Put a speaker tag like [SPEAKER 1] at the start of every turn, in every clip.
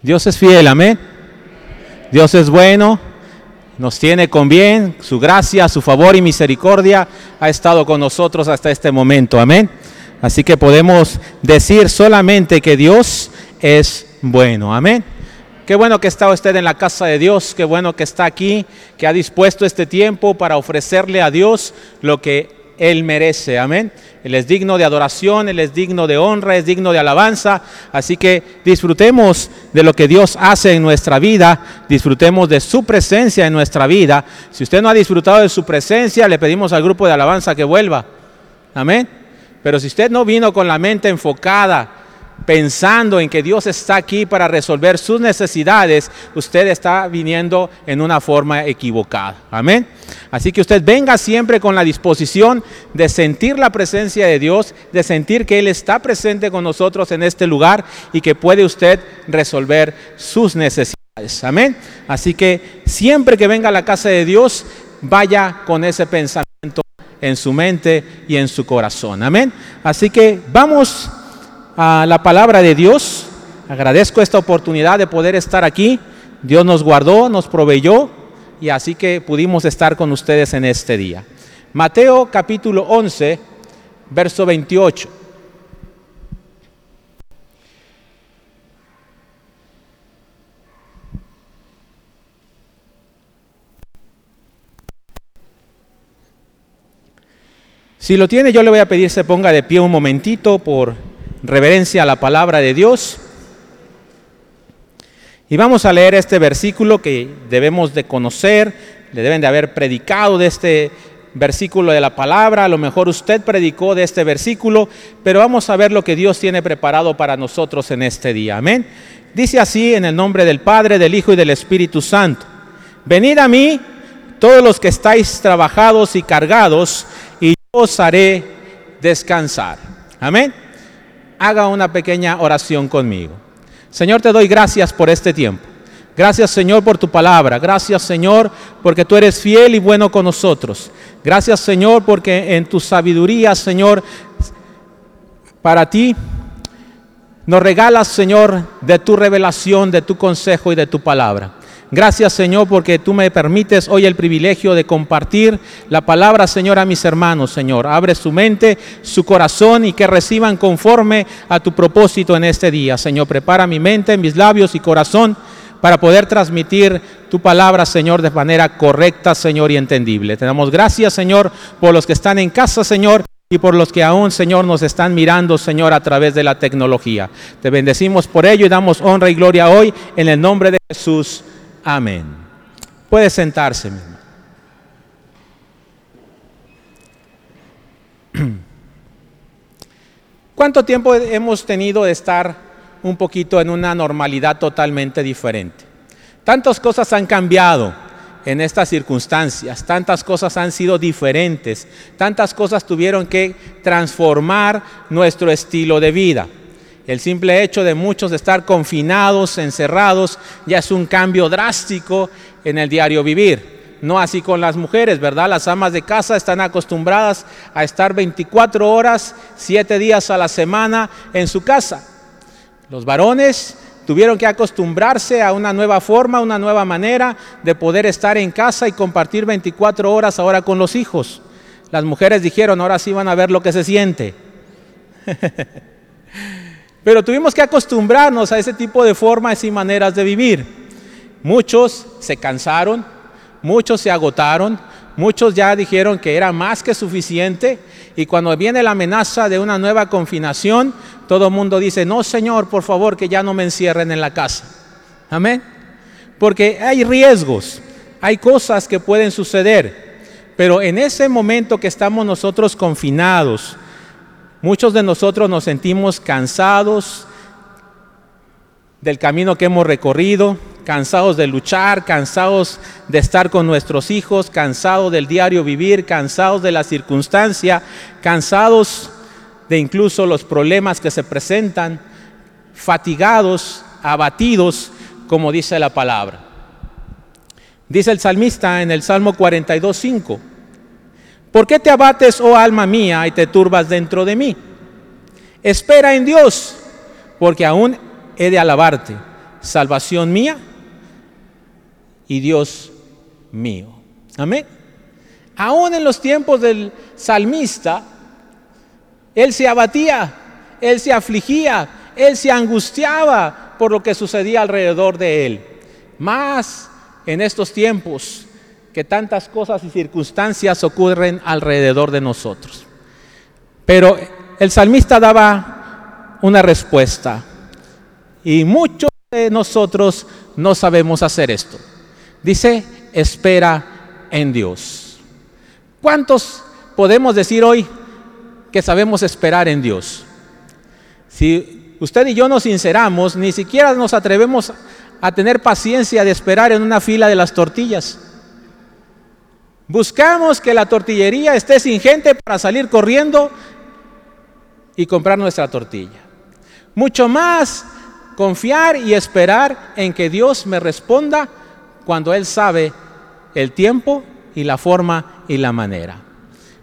[SPEAKER 1] Dios es fiel, amén. Dios es bueno, nos tiene con bien, su gracia, su favor y misericordia ha estado con nosotros hasta este momento, amén. Así que podemos decir solamente que Dios es bueno, amén. Qué bueno que está usted en la casa de Dios, qué bueno que está aquí, que ha dispuesto este tiempo para ofrecerle a Dios lo que Él merece, amén. Él es digno de adoración, Él es digno de honra, es digno de alabanza. Así que disfrutemos de lo que Dios hace en nuestra vida, disfrutemos de su presencia en nuestra vida. Si usted no ha disfrutado de su presencia, le pedimos al grupo de alabanza que vuelva. Amén. Pero si usted no vino con la mente enfocada, pensando en que Dios está aquí para resolver sus necesidades, usted está viniendo en una forma equivocada. Amén. Así que usted venga siempre con la disposición de sentir la presencia de Dios, de sentir que Él está presente con nosotros en este lugar y que puede usted resolver sus necesidades. Amén. Así que siempre que venga a la casa de Dios, vaya con ese pensamiento en su mente y en su corazón. Amén. Así que vamos a la palabra de Dios. Agradezco esta oportunidad de poder estar aquí. Dios nos guardó, nos proveyó y así que pudimos estar con ustedes en este día. Mateo capítulo 11, verso 28. Si lo tiene, yo le voy a pedir se ponga de pie un momentito por reverencia a la palabra de Dios. Y vamos a leer este versículo que debemos de conocer, le deben de haber predicado de este versículo de la palabra, a lo mejor usted predicó de este versículo, pero vamos a ver lo que Dios tiene preparado para nosotros en este día. Amén. Dice así en el nombre del Padre, del Hijo y del Espíritu Santo. Venid a mí todos los que estáis trabajados y cargados, y yo os haré descansar. Amén haga una pequeña oración conmigo. Señor, te doy gracias por este tiempo. Gracias Señor por tu palabra. Gracias Señor porque tú eres fiel y bueno con nosotros. Gracias Señor porque en tu sabiduría Señor, para ti nos regalas Señor de tu revelación, de tu consejo y de tu palabra. Gracias Señor porque tú me permites hoy el privilegio de compartir la palabra Señor a mis hermanos Señor. Abre su mente, su corazón y que reciban conforme a tu propósito en este día. Señor, prepara mi mente, mis labios y corazón para poder transmitir tu palabra, Señor, de manera correcta, Señor, y entendible. Te damos gracias, Señor, por los que están en casa, Señor, y por los que aún, Señor, nos están mirando, Señor, a través de la tecnología. Te bendecimos por ello y damos honra y gloria hoy en el nombre de Jesús. Amén. Puede sentarse, mi ¿Cuánto tiempo hemos tenido de estar un poquito en una normalidad totalmente diferente? Tantas cosas han cambiado en estas circunstancias, tantas cosas han sido diferentes, tantas cosas tuvieron que transformar nuestro estilo de vida. El simple hecho de muchos estar confinados, encerrados, ya es un cambio drástico en el diario vivir. No así con las mujeres, ¿verdad? Las amas de casa están acostumbradas a estar 24 horas, 7 días a la semana en su casa. Los varones tuvieron que acostumbrarse a una nueva forma, una nueva manera de poder estar en casa y compartir 24 horas ahora con los hijos. Las mujeres dijeron, ahora sí van a ver lo que se siente. Pero tuvimos que acostumbrarnos a ese tipo de formas y maneras de vivir. Muchos se cansaron, muchos se agotaron, muchos ya dijeron que era más que suficiente y cuando viene la amenaza de una nueva confinación, todo el mundo dice, no Señor, por favor, que ya no me encierren en la casa. Amén. Porque hay riesgos, hay cosas que pueden suceder, pero en ese momento que estamos nosotros confinados, Muchos de nosotros nos sentimos cansados del camino que hemos recorrido, cansados de luchar, cansados de estar con nuestros hijos, cansados del diario vivir, cansados de la circunstancia, cansados de incluso los problemas que se presentan, fatigados, abatidos, como dice la palabra. Dice el salmista en el Salmo 42.5, ¿Por qué te abates, oh alma mía, y te turbas dentro de mí? Espera en Dios, porque aún he de alabarte salvación mía y Dios mío. Amén. Aún en los tiempos del salmista, él se abatía, él se afligía, él se angustiaba por lo que sucedía alrededor de él. Más en estos tiempos que tantas cosas y circunstancias ocurren alrededor de nosotros. Pero el salmista daba una respuesta y muchos de nosotros no sabemos hacer esto. Dice, espera en Dios. ¿Cuántos podemos decir hoy que sabemos esperar en Dios? Si usted y yo nos sinceramos, ni siquiera nos atrevemos a tener paciencia de esperar en una fila de las tortillas. Buscamos que la tortillería esté sin gente para salir corriendo y comprar nuestra tortilla. Mucho más confiar y esperar en que Dios me responda cuando Él sabe el tiempo y la forma y la manera.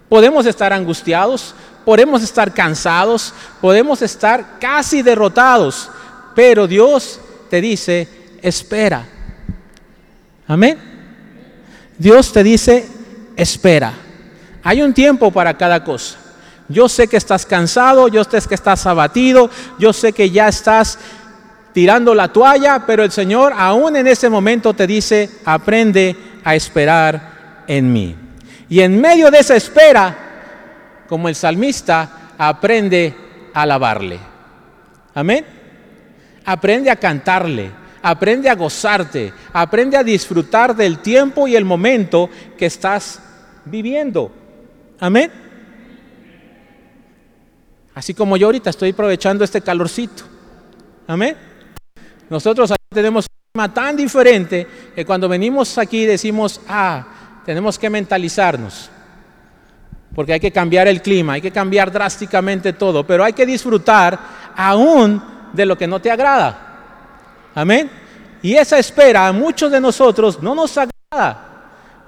[SPEAKER 1] Podemos estar angustiados, podemos estar cansados, podemos estar casi derrotados, pero Dios te dice, espera. Amén. Dios te dice, espera. Hay un tiempo para cada cosa. Yo sé que estás cansado, yo sé que estás abatido, yo sé que ya estás tirando la toalla, pero el Señor aún en ese momento te dice, aprende a esperar en mí. Y en medio de esa espera, como el salmista, aprende a alabarle. Amén. Aprende a cantarle, aprende a gozarte, aprende a disfrutar del tiempo y el momento que estás viviendo. Amén. Así como yo ahorita estoy aprovechando este calorcito. Amén. Nosotros tenemos un clima tan diferente que cuando venimos aquí decimos, ah, tenemos que mentalizarnos. Porque hay que cambiar el clima, hay que cambiar drásticamente todo, pero hay que disfrutar aún de lo que no te agrada. Amén. Y esa espera a muchos de nosotros no nos agrada.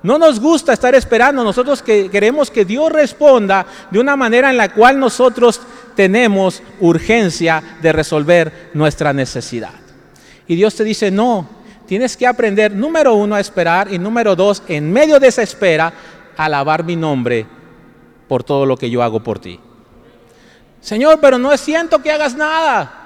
[SPEAKER 1] No nos gusta estar esperando, nosotros que queremos que Dios responda de una manera en la cual nosotros tenemos urgencia de resolver nuestra necesidad. Y Dios te dice, no, tienes que aprender, número uno, a esperar y número dos, en medio de esa espera, alabar mi nombre por todo lo que yo hago por ti. Señor, pero no siento que hagas nada.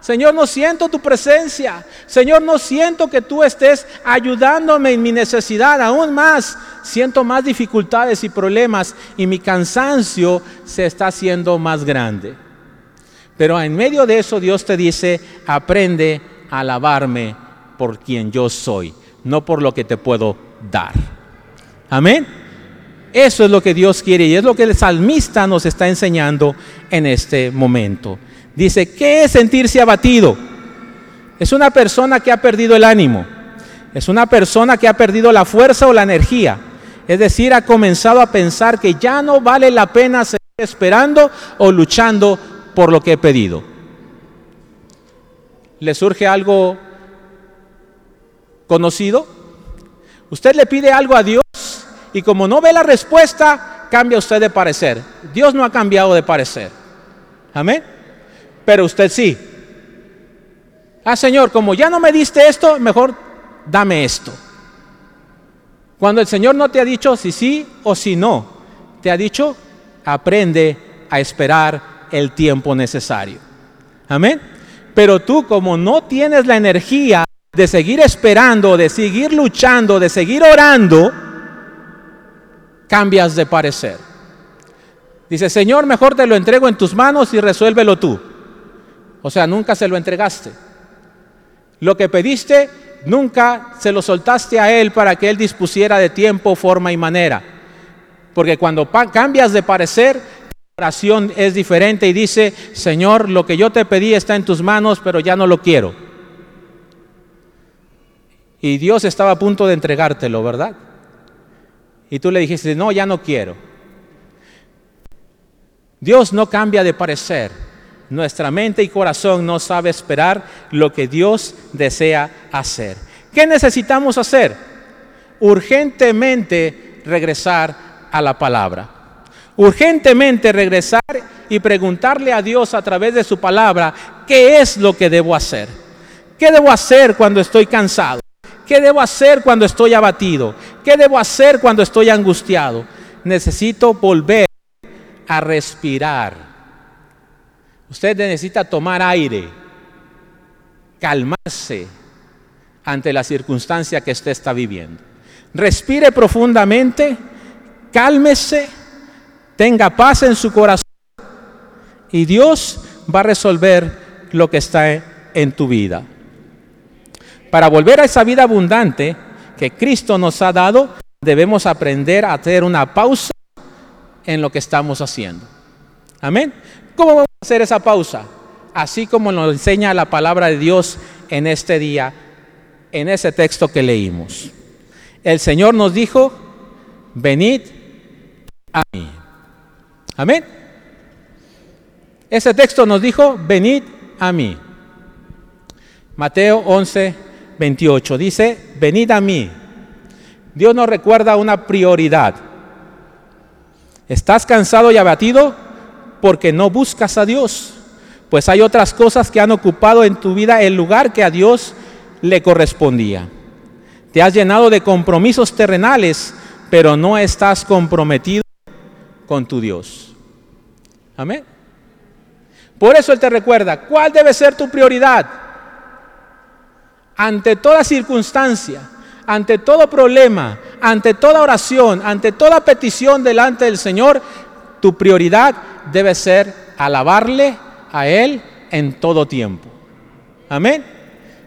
[SPEAKER 1] Señor, no siento tu presencia. Señor, no siento que tú estés ayudándome en mi necesidad. Aún más, siento más dificultades y problemas y mi cansancio se está haciendo más grande. Pero en medio de eso Dios te dice, aprende alabarme por quien yo soy, no por lo que te puedo dar. Amén. Eso es lo que Dios quiere y es lo que el salmista nos está enseñando en este momento. Dice, ¿qué es sentirse abatido? Es una persona que ha perdido el ánimo. Es una persona que ha perdido la fuerza o la energía. Es decir, ha comenzado a pensar que ya no vale la pena seguir esperando o luchando por lo que he pedido le surge algo conocido, usted le pide algo a Dios y como no ve la respuesta, cambia usted de parecer. Dios no ha cambiado de parecer. Amén. Pero usted sí. Ah, Señor, como ya no me diste esto, mejor dame esto. Cuando el Señor no te ha dicho si sí o si no, te ha dicho, aprende a esperar el tiempo necesario. Amén. Pero tú como no tienes la energía de seguir esperando, de seguir luchando, de seguir orando, cambias de parecer. Dice, Señor, mejor te lo entrego en tus manos y resuélvelo tú. O sea, nunca se lo entregaste. Lo que pediste, nunca se lo soltaste a Él para que Él dispusiera de tiempo, forma y manera. Porque cuando cambias de parecer, oración es diferente y dice, Señor, lo que yo te pedí está en tus manos, pero ya no lo quiero. Y Dios estaba a punto de entregártelo, ¿verdad? Y tú le dijiste, no, ya no quiero. Dios no cambia de parecer. Nuestra mente y corazón no sabe esperar lo que Dios desea hacer. ¿Qué necesitamos hacer? Urgentemente regresar a la palabra urgentemente regresar y preguntarle a Dios a través de su palabra, ¿qué es lo que debo hacer? ¿Qué debo hacer cuando estoy cansado? ¿Qué debo hacer cuando estoy abatido? ¿Qué debo hacer cuando estoy angustiado? Necesito volver a respirar. Usted necesita tomar aire, calmarse ante la circunstancia que usted está viviendo. Respire profundamente, cálmese, tenga paz en su corazón y Dios va a resolver lo que está en tu vida. Para volver a esa vida abundante que Cristo nos ha dado, debemos aprender a hacer una pausa en lo que estamos haciendo. Amén. ¿Cómo hacer esa pausa? Así como nos enseña la palabra de Dios en este día, en ese texto que leímos. El Señor nos dijo, venid a mí. Amén. Ese texto nos dijo, venid a mí. Mateo 11, 28 dice, venid a mí. Dios nos recuerda una prioridad. ¿Estás cansado y abatido? Porque no buscas a Dios. Pues hay otras cosas que han ocupado en tu vida el lugar que a Dios le correspondía. Te has llenado de compromisos terrenales, pero no estás comprometido con tu Dios. Amén. Por eso Él te recuerda, ¿cuál debe ser tu prioridad? Ante toda circunstancia, ante todo problema, ante toda oración, ante toda petición delante del Señor, tu prioridad debe ser alabarle a Él en todo tiempo. Amén.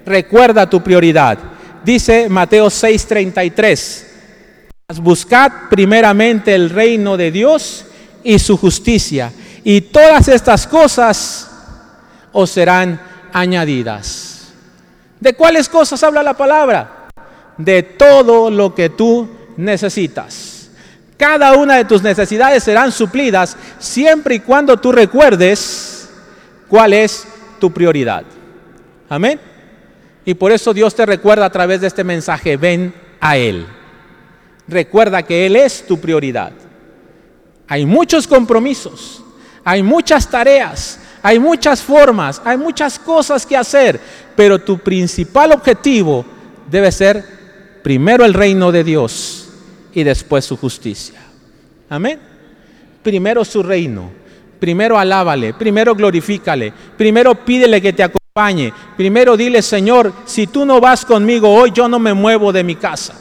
[SPEAKER 1] Recuerda tu prioridad. Dice Mateo 6:33, buscad primeramente el reino de Dios y su justicia y todas estas cosas os serán añadidas. ¿De cuáles cosas habla la palabra? De todo lo que tú necesitas. Cada una de tus necesidades serán suplidas siempre y cuando tú recuerdes cuál es tu prioridad. Amén. Y por eso Dios te recuerda a través de este mensaje, ven a Él. Recuerda que Él es tu prioridad. Hay muchos compromisos, hay muchas tareas, hay muchas formas, hay muchas cosas que hacer, pero tu principal objetivo debe ser primero el reino de Dios y después su justicia. Amén. Primero su reino, primero alábale, primero glorifícale, primero pídele que te acompañe, primero dile, Señor, si tú no vas conmigo hoy, yo no me muevo de mi casa.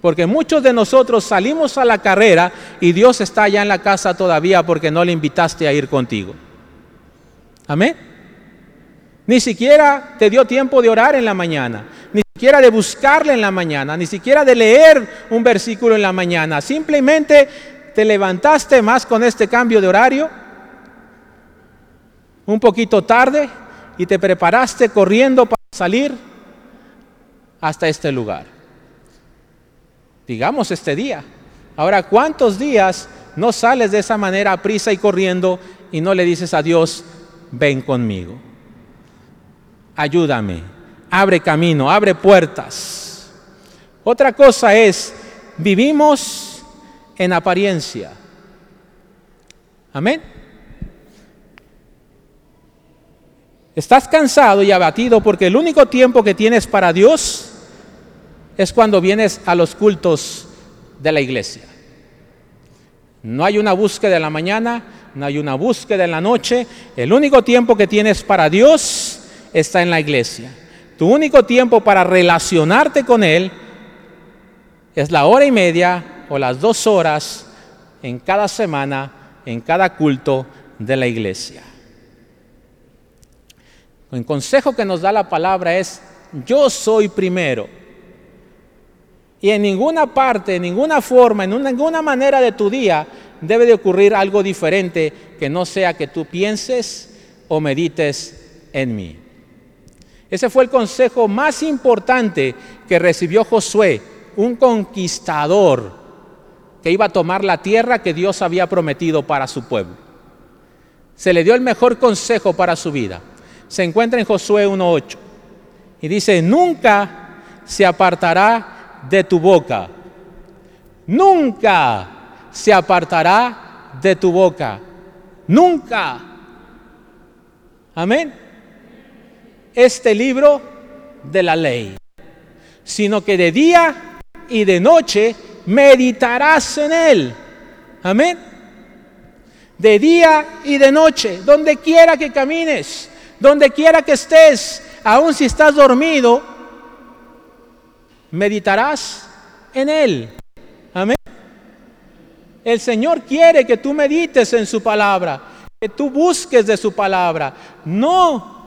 [SPEAKER 1] Porque muchos de nosotros salimos a la carrera y Dios está allá en la casa todavía porque no le invitaste a ir contigo. Amén. Ni siquiera te dio tiempo de orar en la mañana, siquiera de buscarle en la mañana, ni siquiera de leer un versículo en la mañana. Simplemente te levantaste más con este cambio de horario un poquito tarde y te preparaste corriendo para salir hasta este lugar digamos este día. Ahora, ¿cuántos días no sales de esa manera a prisa y corriendo y no le dices a Dios, ven conmigo? Ayúdame, abre camino, abre puertas. Otra cosa es, vivimos en apariencia. Amén. Estás cansado y abatido porque el único tiempo que tienes para Dios es cuando vienes a los cultos de la iglesia. No hay una búsqueda en la mañana, no hay una búsqueda en la noche. El único tiempo que tienes para Dios está en la iglesia. Tu único tiempo para relacionarte con Él es la hora y media o las dos horas en cada semana, en cada culto de la iglesia. El consejo que nos da la palabra es, yo soy primero. Y en ninguna parte, en ninguna forma, en ninguna manera de tu día debe de ocurrir algo diferente que no sea que tú pienses o medites en mí. Ese fue el consejo más importante que recibió Josué, un conquistador que iba a tomar la tierra que Dios había prometido para su pueblo. Se le dio el mejor consejo para su vida. Se encuentra en Josué 1.8 y dice, nunca se apartará de tu boca. Nunca se apartará de tu boca. Nunca. Amén. Este libro de la ley, sino que de día y de noche meditarás en él. Amén. De día y de noche, donde quiera que camines, donde quiera que estés, aun si estás dormido, meditarás en él. Amén. El Señor quiere que tú medites en su palabra, que tú busques de su palabra, no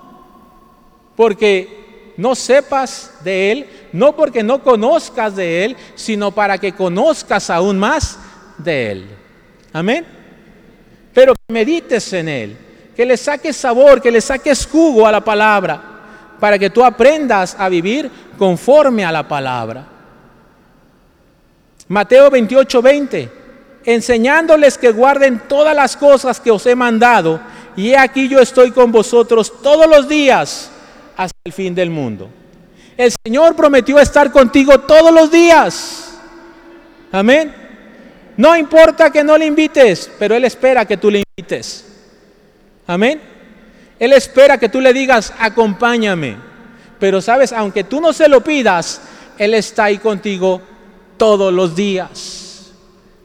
[SPEAKER 1] porque no sepas de Él, no porque no conozcas de Él, sino para que conozcas aún más de Él. Amén. Pero que medites en Él, que le saques sabor, que le saques jugo a la palabra, para que tú aprendas a vivir conforme a la palabra. Mateo 28, 20 enseñándoles que guarden todas las cosas que os he mandado, y aquí yo estoy con vosotros todos los días hasta el fin del mundo. El Señor prometió estar contigo todos los días. Amén. No importa que no le invites, pero Él espera que tú le invites. Amén. Él espera que tú le digas, acompáñame. Pero sabes, aunque tú no se lo pidas, Él está ahí contigo todos los días.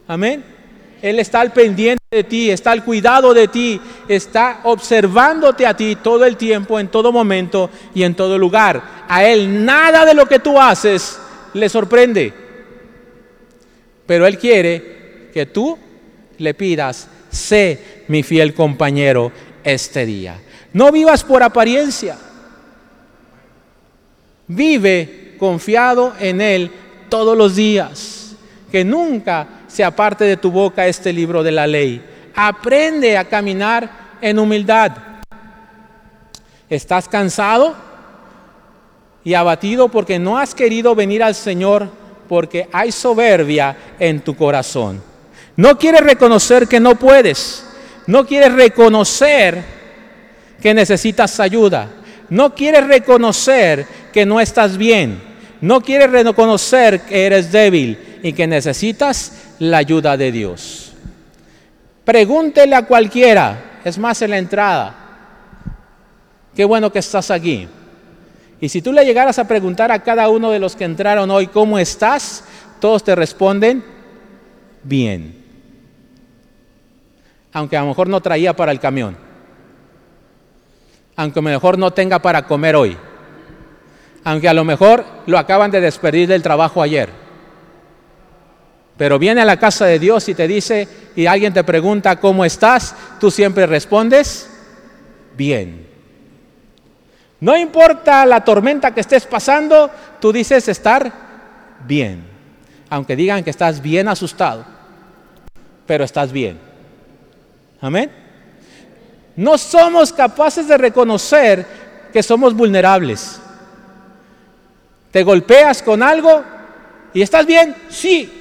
[SPEAKER 1] Amén. Él está al pendiente de ti, está al cuidado de ti, está observándote a ti todo el tiempo, en todo momento y en todo lugar. A Él nada de lo que tú haces le sorprende. Pero Él quiere que tú le pidas, sé mi fiel compañero este día. No vivas por apariencia. Vive confiado en Él todos los días. Que nunca se aparte de tu boca este libro de la ley. Aprende a caminar en humildad. ¿Estás cansado y abatido porque no has querido venir al Señor porque hay soberbia en tu corazón? No quieres reconocer que no puedes. No quieres reconocer que necesitas ayuda. No quieres reconocer que no estás bien. No quieres reconocer que eres débil y que necesitas la ayuda de Dios. Pregúntele a cualquiera, es más en la entrada, qué bueno que estás aquí. Y si tú le llegaras a preguntar a cada uno de los que entraron hoy, ¿cómo estás? Todos te responden, bien. Aunque a lo mejor no traía para el camión. Aunque a lo mejor no tenga para comer hoy. Aunque a lo mejor lo acaban de despedir del trabajo ayer pero viene a la casa de Dios y te dice, y alguien te pregunta cómo estás, tú siempre respondes, bien. No importa la tormenta que estés pasando, tú dices estar bien. Aunque digan que estás bien asustado, pero estás bien. Amén. No somos capaces de reconocer que somos vulnerables. ¿Te golpeas con algo y estás bien? Sí,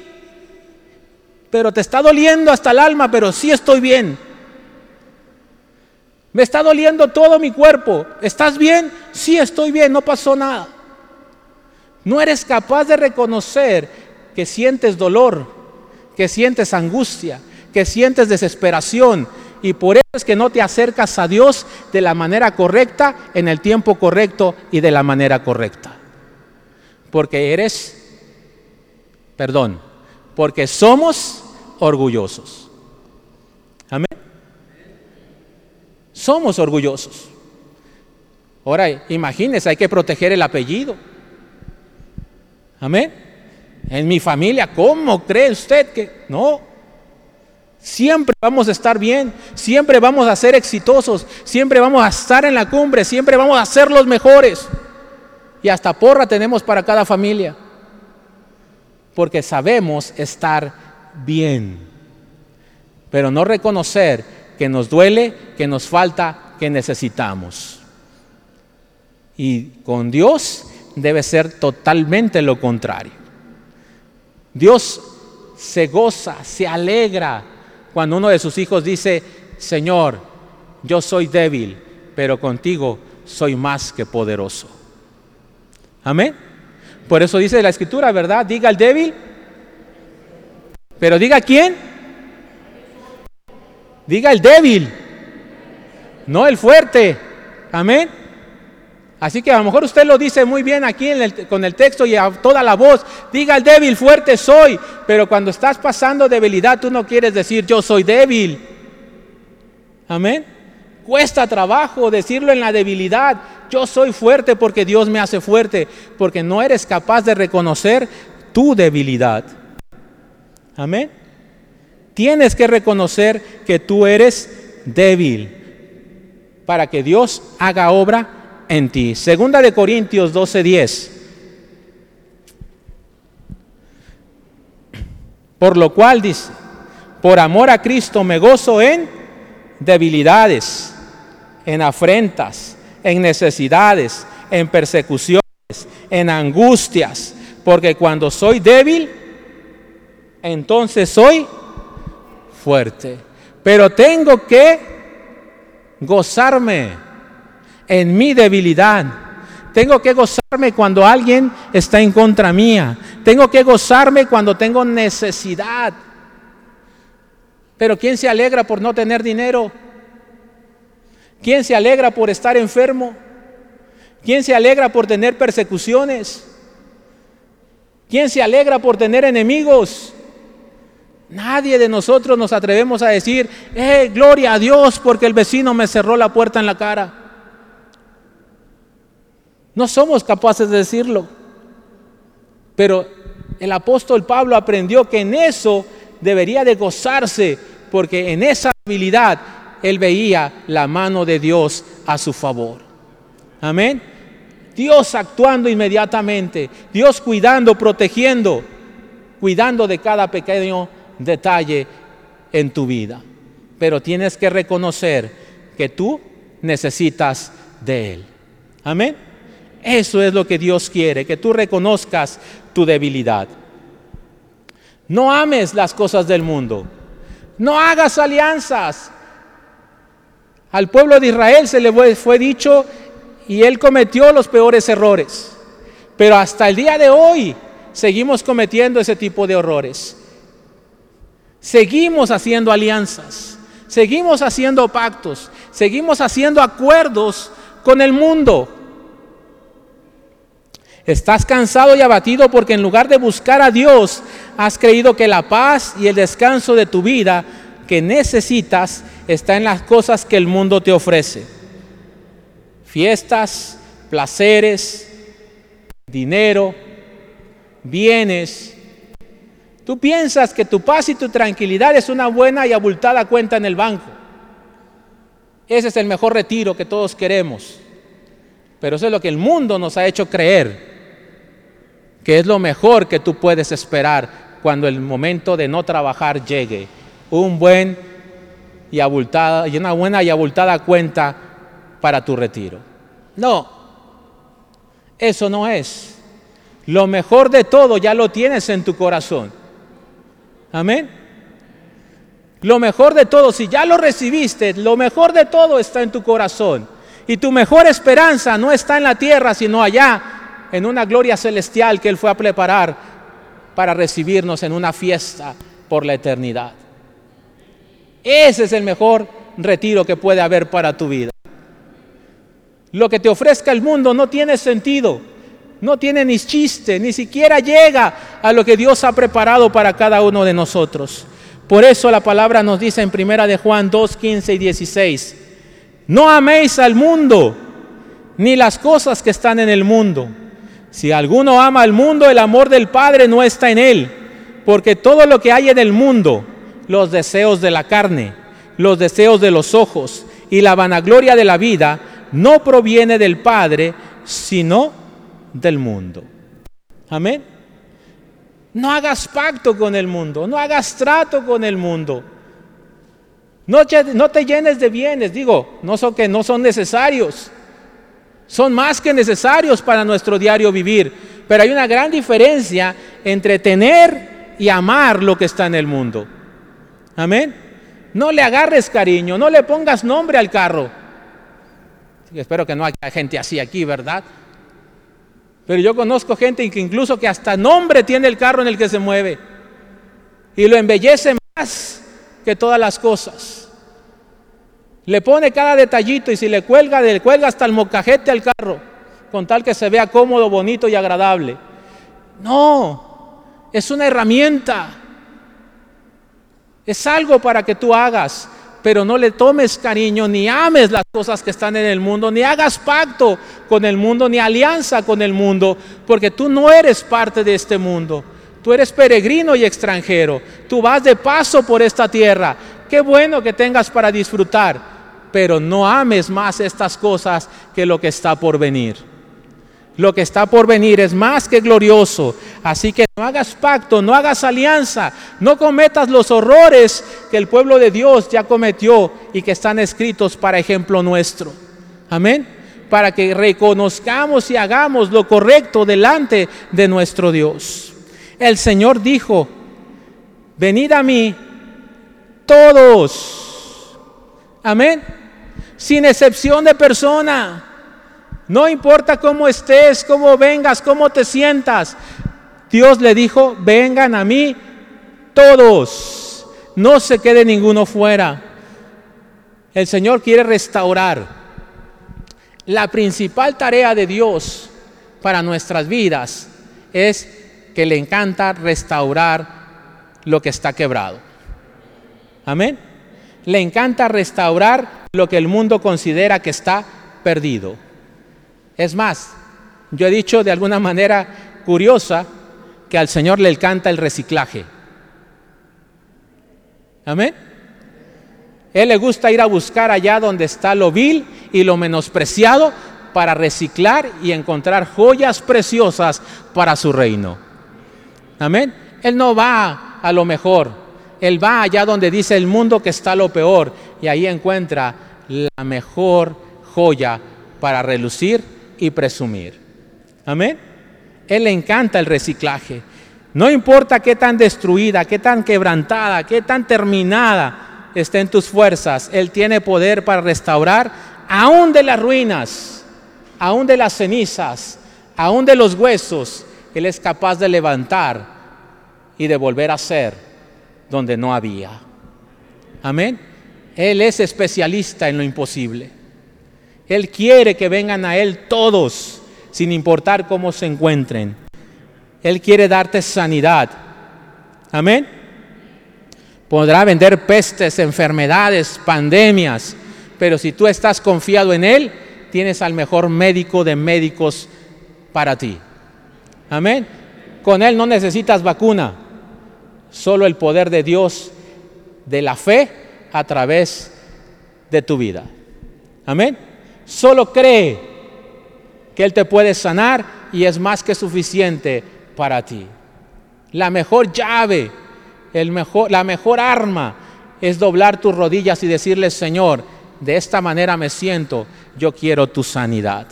[SPEAKER 1] pero te está doliendo hasta el alma, pero sí estoy bien. Me está doliendo todo mi cuerpo. ¿Estás bien? Sí estoy bien, no pasó nada. No eres capaz de reconocer que sientes dolor, que sientes angustia, que sientes desesperación. Y por eso es que no te acercas a Dios de la manera correcta, en el tiempo correcto y de la manera correcta. Porque eres, perdón, porque somos orgullosos. Amén. Somos orgullosos. Ahora, imagínese, hay que proteger el apellido. Amén. En mi familia, ¿cómo cree usted que no? Siempre vamos a estar bien, siempre vamos a ser exitosos, siempre vamos a estar en la cumbre, siempre vamos a ser los mejores. Y hasta porra tenemos para cada familia porque sabemos estar bien, pero no reconocer que nos duele, que nos falta, que necesitamos. Y con Dios debe ser totalmente lo contrario. Dios se goza, se alegra cuando uno de sus hijos dice, Señor, yo soy débil, pero contigo soy más que poderoso. Amén. Por eso dice la escritura, ¿verdad? Diga el débil. Pero diga quién. Diga el débil. No el fuerte. Amén. Así que a lo mejor usted lo dice muy bien aquí con el texto y a toda la voz, diga el débil, fuerte soy, pero cuando estás pasando debilidad tú no quieres decir yo soy débil. Amén. Cuesta trabajo decirlo en la debilidad, yo soy fuerte porque Dios me hace fuerte, porque no eres capaz de reconocer tu debilidad. Amén. Tienes que reconocer que tú eres débil para que Dios haga obra en ti. Segunda de Corintios 12:10. Por lo cual dice, por amor a Cristo me gozo en debilidades, en afrentas, en necesidades, en persecuciones, en angustias, porque cuando soy débil, entonces soy fuerte. Pero tengo que gozarme en mi debilidad. Tengo que gozarme cuando alguien está en contra mía. Tengo que gozarme cuando tengo necesidad. Pero ¿quién se alegra por no tener dinero? ¿Quién se alegra por estar enfermo? ¿Quién se alegra por tener persecuciones? ¿Quién se alegra por tener enemigos? Nadie de nosotros nos atrevemos a decir, eh, gloria a Dios porque el vecino me cerró la puerta en la cara. No somos capaces de decirlo. Pero el apóstol Pablo aprendió que en eso debería de gozarse, porque en esa habilidad él veía la mano de Dios a su favor. Amén. Dios actuando inmediatamente, Dios cuidando, protegiendo, cuidando de cada pequeño detalle en tu vida. Pero tienes que reconocer que tú necesitas de Él. Amén. Eso es lo que Dios quiere, que tú reconozcas tu debilidad. No ames las cosas del mundo. No hagas alianzas. Al pueblo de Israel se le fue dicho y él cometió los peores errores. Pero hasta el día de hoy seguimos cometiendo ese tipo de errores. Seguimos haciendo alianzas, seguimos haciendo pactos, seguimos haciendo acuerdos con el mundo. Estás cansado y abatido porque en lugar de buscar a Dios, has creído que la paz y el descanso de tu vida que necesitas está en las cosas que el mundo te ofrece. Fiestas, placeres, dinero, bienes. Tú piensas que tu paz y tu tranquilidad es una buena y abultada cuenta en el banco. Ese es el mejor retiro que todos queremos. Pero eso es lo que el mundo nos ha hecho creer que es lo mejor que tú puedes esperar cuando el momento de no trabajar llegue. Un buen y abultada y una buena y abultada cuenta para tu retiro. No. Eso no es. Lo mejor de todo ya lo tienes en tu corazón. Amén. Lo mejor de todo, si ya lo recibiste, lo mejor de todo está en tu corazón. Y tu mejor esperanza no está en la tierra, sino allá en una gloria celestial que Él fue a preparar para recibirnos en una fiesta por la eternidad. Ese es el mejor retiro que puede haber para tu vida. Lo que te ofrezca el mundo no tiene sentido, no tiene ni chiste, ni siquiera llega a lo que Dios ha preparado para cada uno de nosotros. Por eso la palabra nos dice en primera de Juan 2, 15 y 16, no améis al mundo, ni las cosas que están en el mundo. Si alguno ama al mundo, el amor del Padre no está en él, porque todo lo que hay en el mundo, los deseos de la carne, los deseos de los ojos y la vanagloria de la vida, no proviene del Padre, sino del mundo. Amén. No hagas pacto con el mundo, no hagas trato con el mundo. No, no te llenes de bienes, digo, no son que no son necesarios son más que necesarios para nuestro diario vivir. Pero hay una gran diferencia entre tener y amar lo que está en el mundo. Amén. No le agarres cariño, no le pongas nombre al carro. espero que no haya gente así aquí, ¿verdad? Pero yo conozco gente que incluso que hasta nombre tiene el carro en el que se mueve. Y lo embellece más que todas las cosas. Le pone cada detallito y si le cuelga, le cuelga hasta el mocajete al carro. con tal que se vea cómodo, bonito y agradable. No, es una herramienta. Es algo para que tú hagas, pero no le tomes cariño ni ames las cosas que están en el mundo, ni hagas pacto con el mundo, ni alianza con el mundo, porque tú no eres parte de este mundo. Tú eres peregrino y extranjero. Tú vas de paso por esta tierra. Qué bueno que tengas para disfrutar, pero no ames más estas cosas que lo que está por venir. Lo que está por venir es más que glorioso. Así que no hagas pacto, no hagas alianza, no cometas los horrores que el pueblo de Dios ya cometió y que están escritos para ejemplo nuestro. Amén. Para que reconozcamos y hagamos lo correcto delante de nuestro Dios. El Señor dijo, venid a mí todos. Amén. Sin excepción de persona. No importa cómo estés, cómo vengas, cómo te sientas. Dios le dijo, vengan a mí todos. No se quede ninguno fuera. El Señor quiere restaurar. La principal tarea de Dios para nuestras vidas es que le encanta restaurar lo que está quebrado. Amén. Le encanta restaurar lo que el mundo considera que está perdido. Es más, yo he dicho de alguna manera curiosa que al Señor le encanta el reciclaje. Amén. Él le gusta ir a buscar allá donde está lo vil y lo menospreciado para reciclar y encontrar joyas preciosas para su reino. Amén. Él no va a lo mejor, él va allá donde dice el mundo que está lo peor y ahí encuentra la mejor joya para relucir y presumir. Amén. Él le encanta el reciclaje. No importa qué tan destruida, qué tan quebrantada, qué tan terminada estén tus fuerzas, Él tiene poder para restaurar aún de las ruinas, aún de las cenizas, aún de los huesos. Él es capaz de levantar y de volver a ser donde no había. Amén. Él es especialista en lo imposible. Él quiere que vengan a Él todos, sin importar cómo se encuentren. Él quiere darte sanidad. Amén. Podrá vender pestes, enfermedades, pandemias, pero si tú estás confiado en Él, tienes al mejor médico de médicos para ti. Amén. Con Él no necesitas vacuna. Solo el poder de Dios, de la fe, a través de tu vida. Amén. Solo cree que Él te puede sanar y es más que suficiente para ti. La mejor llave, el mejor, la mejor arma es doblar tus rodillas y decirle, Señor, de esta manera me siento, yo quiero tu sanidad.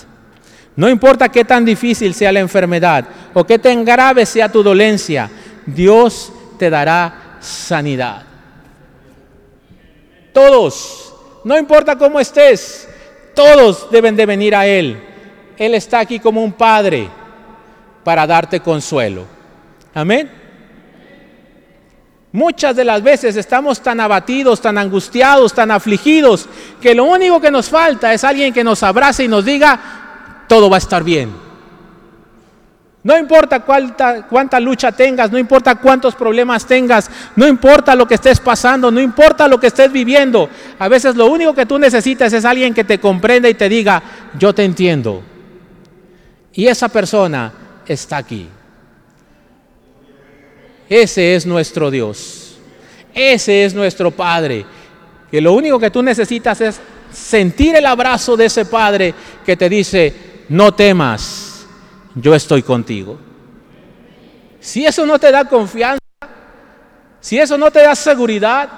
[SPEAKER 1] No importa qué tan difícil sea la enfermedad o qué tan grave sea tu dolencia, Dios te dará sanidad. Todos, no importa cómo estés, todos deben de venir a Él. Él está aquí como un padre para darte consuelo. Amén. Muchas de las veces estamos tan abatidos, tan angustiados, tan afligidos, que lo único que nos falta es alguien que nos abrace y nos diga, todo va a estar bien. No importa cuánta, cuánta, lucha tengas, no importa cuántos problemas tengas, no importa lo que estés pasando, no importa lo que estés viviendo. A veces lo único que tú necesitas es alguien que te comprenda y te diga, yo te entiendo. Y esa persona está aquí. Ese es nuestro Dios. Ese es nuestro Padre. Que lo único que tú necesitas es sentir el abrazo de ese Padre que te dice, no temas yo estoy contigo. Si eso no te da confianza, si eso no te da seguridad,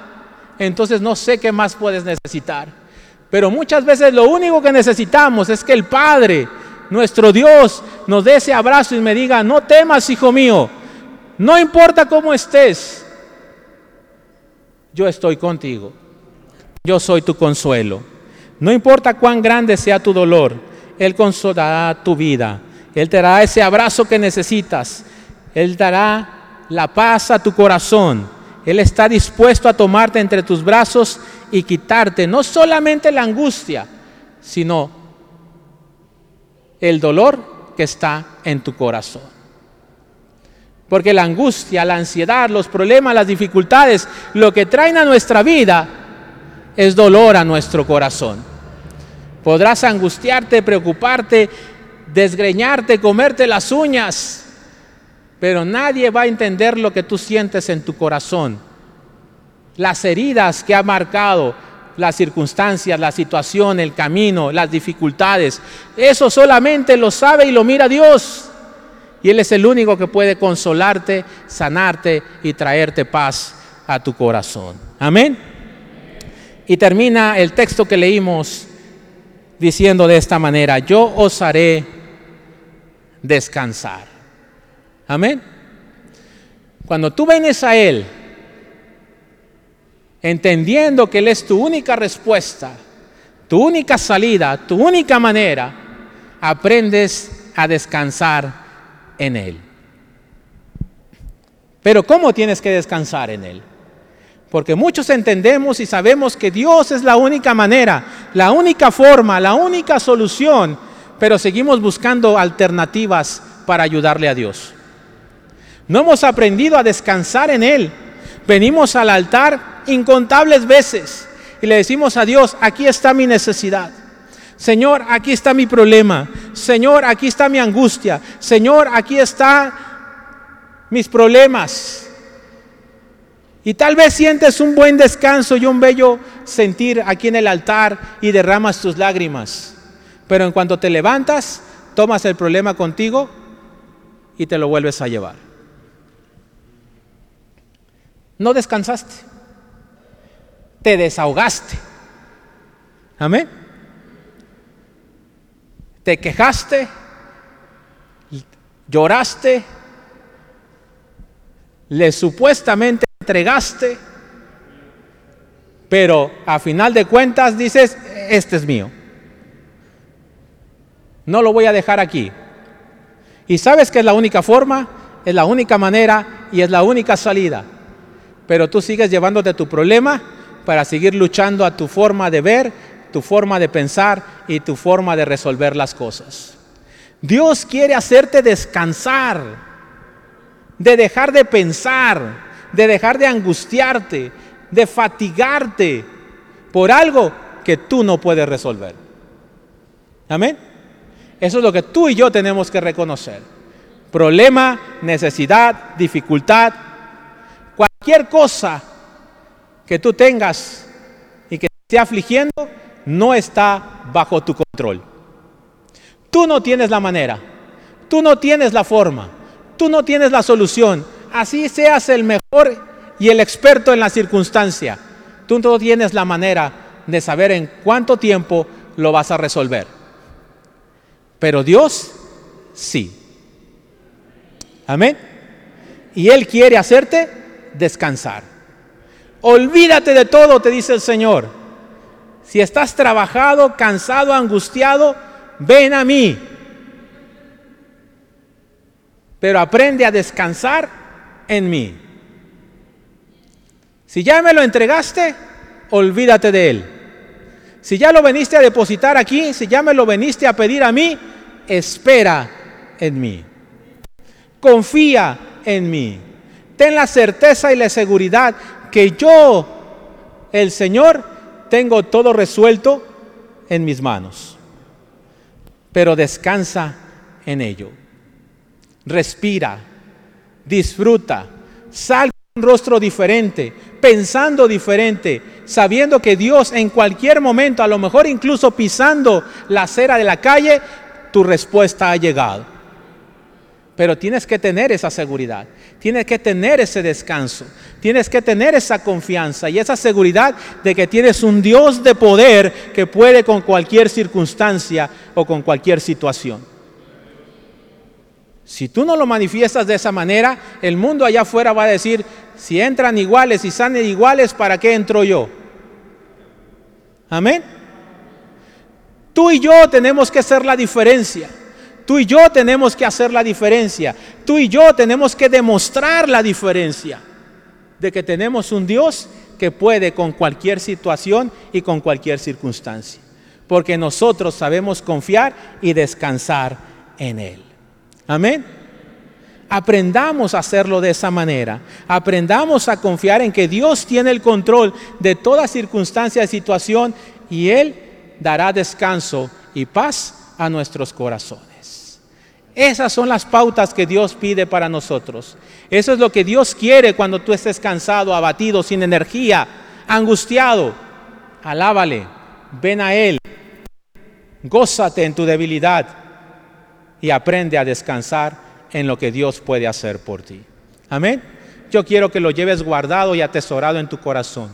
[SPEAKER 1] entonces no sé qué más puedes necesitar. Pero muchas veces lo único que necesitamos es que el Padre, nuestro Dios, nos dé ese abrazo y me diga, no temas, hijo mío, no importa cómo estés, yo estoy contigo. Yo soy tu consuelo. No importa cuán grande sea tu dolor, Él consolará tu vida. Él te dará ese abrazo que necesitas. Él dará la paz a tu corazón. Él está dispuesto a tomarte entre tus brazos y quitarte no solamente la angustia, sino el dolor que está en tu corazón. Porque la angustia, la ansiedad, los problemas, las dificultades, lo que traen a nuestra vida es dolor a nuestro corazón. Podrás angustiarte, preocuparte, desgreñarte, comerte las uñas, pero nadie va a entender lo que tú sientes en tu corazón. Las heridas que ha marcado, las circunstancias, la situación, el camino, las dificultades. Eso solamente lo sabe y lo mira Dios. Y Él es el único que puede consolarte, sanarte y traerte paz a tu corazón. Amén. Y termina el texto que leímos diciendo de esta manera, yo os haré descansar. Amén. Cuando tú vienes a Él, entendiendo que Él es tu única respuesta, tu única salida, tu única manera, aprendes a descansar en Él. Pero ¿cómo tienes que descansar en Él? Porque muchos entendemos y sabemos que Dios es la única manera, la única forma, la única solución, pero seguimos buscando alternativas para ayudarle a Dios. No hemos aprendido a descansar en Él. Venimos al altar incontables veces y le decimos a Dios, aquí está mi necesidad. Señor, aquí está mi problema. Señor, aquí está mi angustia. Señor, aquí están mis problemas. Y tal vez sientes un buen descanso y un bello sentir aquí en el altar y derramas tus lágrimas. Pero en cuanto te levantas, tomas el problema contigo y te lo vuelves a llevar. No descansaste te desahogaste. Amén. Te quejaste, lloraste, le supuestamente entregaste, pero a final de cuentas dices, este es mío. No lo voy a dejar aquí. Y sabes que es la única forma, es la única manera y es la única salida. Pero tú sigues llevándote tu problema para seguir luchando a tu forma de ver, tu forma de pensar y tu forma de resolver las cosas. Dios quiere hacerte descansar, de dejar de pensar, de dejar de angustiarte, de fatigarte por algo que tú no puedes resolver. Amén. Eso es lo que tú y yo tenemos que reconocer. Problema, necesidad, dificultad, cualquier cosa que tú tengas y que te esté afligiendo no está bajo tu control. Tú no tienes la manera, tú no tienes la forma, tú no tienes la solución. Así seas el mejor y el experto en la circunstancia, tú no tienes la manera de saber en cuánto tiempo lo vas a resolver. Pero Dios sí. Amén. Y Él quiere hacerte descansar. Olvídate de todo, te dice el Señor. Si estás trabajado, cansado, angustiado, ven a mí. Pero aprende a descansar en mí. Si ya me lo entregaste, olvídate de él. Si ya lo veniste a depositar aquí, si ya me lo veniste a pedir a mí, espera en mí. Confía en mí. Ten la certeza y la seguridad que yo, el Señor, tengo todo resuelto en mis manos. Pero descansa en ello. Respira, disfruta, sal con un rostro diferente, pensando diferente, sabiendo que Dios en cualquier momento, a lo mejor incluso pisando la acera de la calle, tu respuesta ha llegado. Pero tienes que tener esa seguridad, tienes que tener ese descanso, tienes que tener esa confianza y esa seguridad de que tienes un Dios de poder que puede con cualquier circunstancia o con cualquier situación. Si tú no lo manifiestas de esa manera, el mundo allá afuera va a decir, si entran iguales y salen iguales, ¿para qué entro yo? Amén. Tú y yo tenemos que ser la diferencia. Tú y yo tenemos que hacer la diferencia. Tú y yo tenemos que demostrar la diferencia de que tenemos un Dios que puede con cualquier situación y con cualquier circunstancia. porque nosotros sabemos confiar y descansar en Él. Amén. Aprendamos a hacerlo de esa manera. Aprendamos a confiar en que Dios tiene el control de toda circunstancia y situación y Él dará descanso y paz a nuestros corazones. Esas son las pautas que Dios pide para nosotros. Eso es lo que Dios quiere cuando tú estés cansado, abatido, sin energía, angustiado. Alábale, ven a Él, gózate en tu debilidad y aprende a descansar en lo que Dios puede hacer por ti. Amén. Yo quiero que lo lleves guardado y atesorado en tu corazón.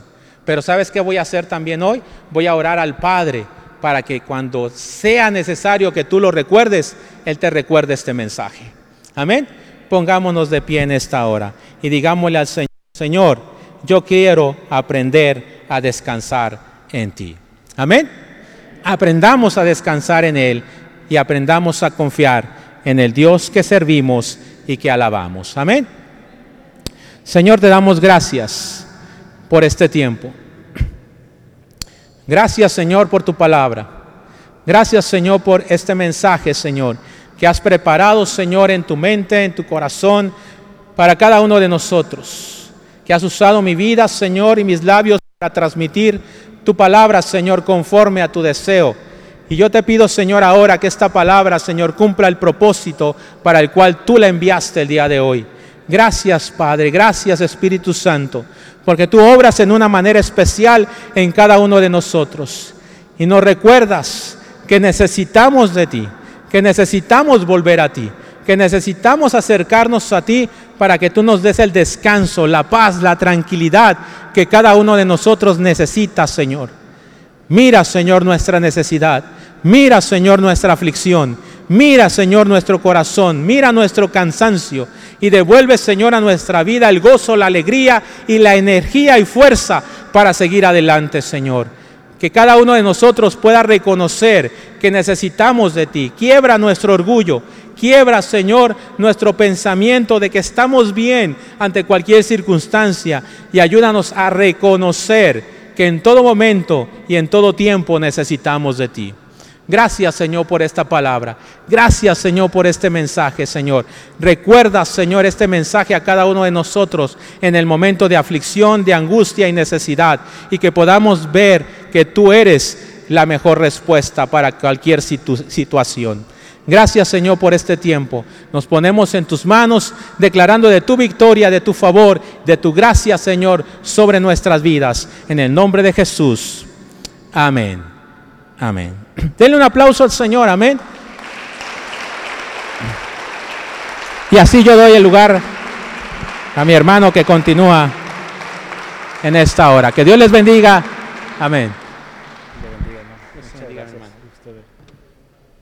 [SPEAKER 1] Pero ¿sabes qué voy a hacer también hoy? Voy a orar al Padre para que cuando sea necesario que tú lo recuerdes, Él te recuerde este mensaje. Amén. Pongámonos de pie en esta hora y digámosle al Señor, Señor, yo quiero aprender a descansar en ti. Amén. Aprendamos a descansar en Él y aprendamos a confiar en el Dios que servimos y que alabamos. Amén. Señor, te damos gracias por este tiempo. Gracias, Señor, por tu palabra. Gracias, Señor, por este mensaje, Señor, que has preparado, Señor, en tu mente, en tu corazón, para cada uno de nosotros. Que has usado mi vida, Señor, y mis labios para transmitir tu palabra, Señor, conforme a tu deseo y yo te pido, Señor, ahora que esta palabra, Señor, cumpla el propósito para el cual tú la enviaste el día de hoy. Gracias, Padre, gracias, Espíritu Santo, porque tú obras en una manera especial en cada uno de nosotros. Y nos recuerdas que necesitamos de ti, que necesitamos volver a ti, que necesitamos acercarnos a ti para que tú nos des el descanso, la paz, la tranquilidad que cada uno de nosotros necesita, Señor. Mira, Señor, nuestra necesidad. Mira, Señor, nuestra aflicción. Mira, Señor, nuestro corazón. Mira nuestro cansancio. Y devuelve, Señor, a nuestra vida el gozo, la alegría y la energía y fuerza para seguir adelante, Señor. Que cada uno de nosotros pueda reconocer que necesitamos de ti. Quiebra nuestro orgullo. Quiebra, Señor, nuestro pensamiento de que estamos bien ante cualquier circunstancia. Y ayúdanos a reconocer que en todo momento y en todo tiempo necesitamos de ti. Gracias Señor por esta palabra. Gracias Señor por este mensaje, Señor. Recuerda, Señor, este mensaje a cada uno de nosotros en el momento de aflicción, de angustia y necesidad. Y que podamos ver que tú eres la mejor respuesta para cualquier situación. Gracias Señor por este tiempo. Nos ponemos en tus manos declarando de tu victoria, de tu favor, de tu gracia Señor sobre nuestras vidas. En el nombre de Jesús. Amén. Amén. Denle un aplauso al Señor, amén. Y así yo doy el lugar a mi hermano que continúa en esta hora. Que Dios les bendiga. Amén.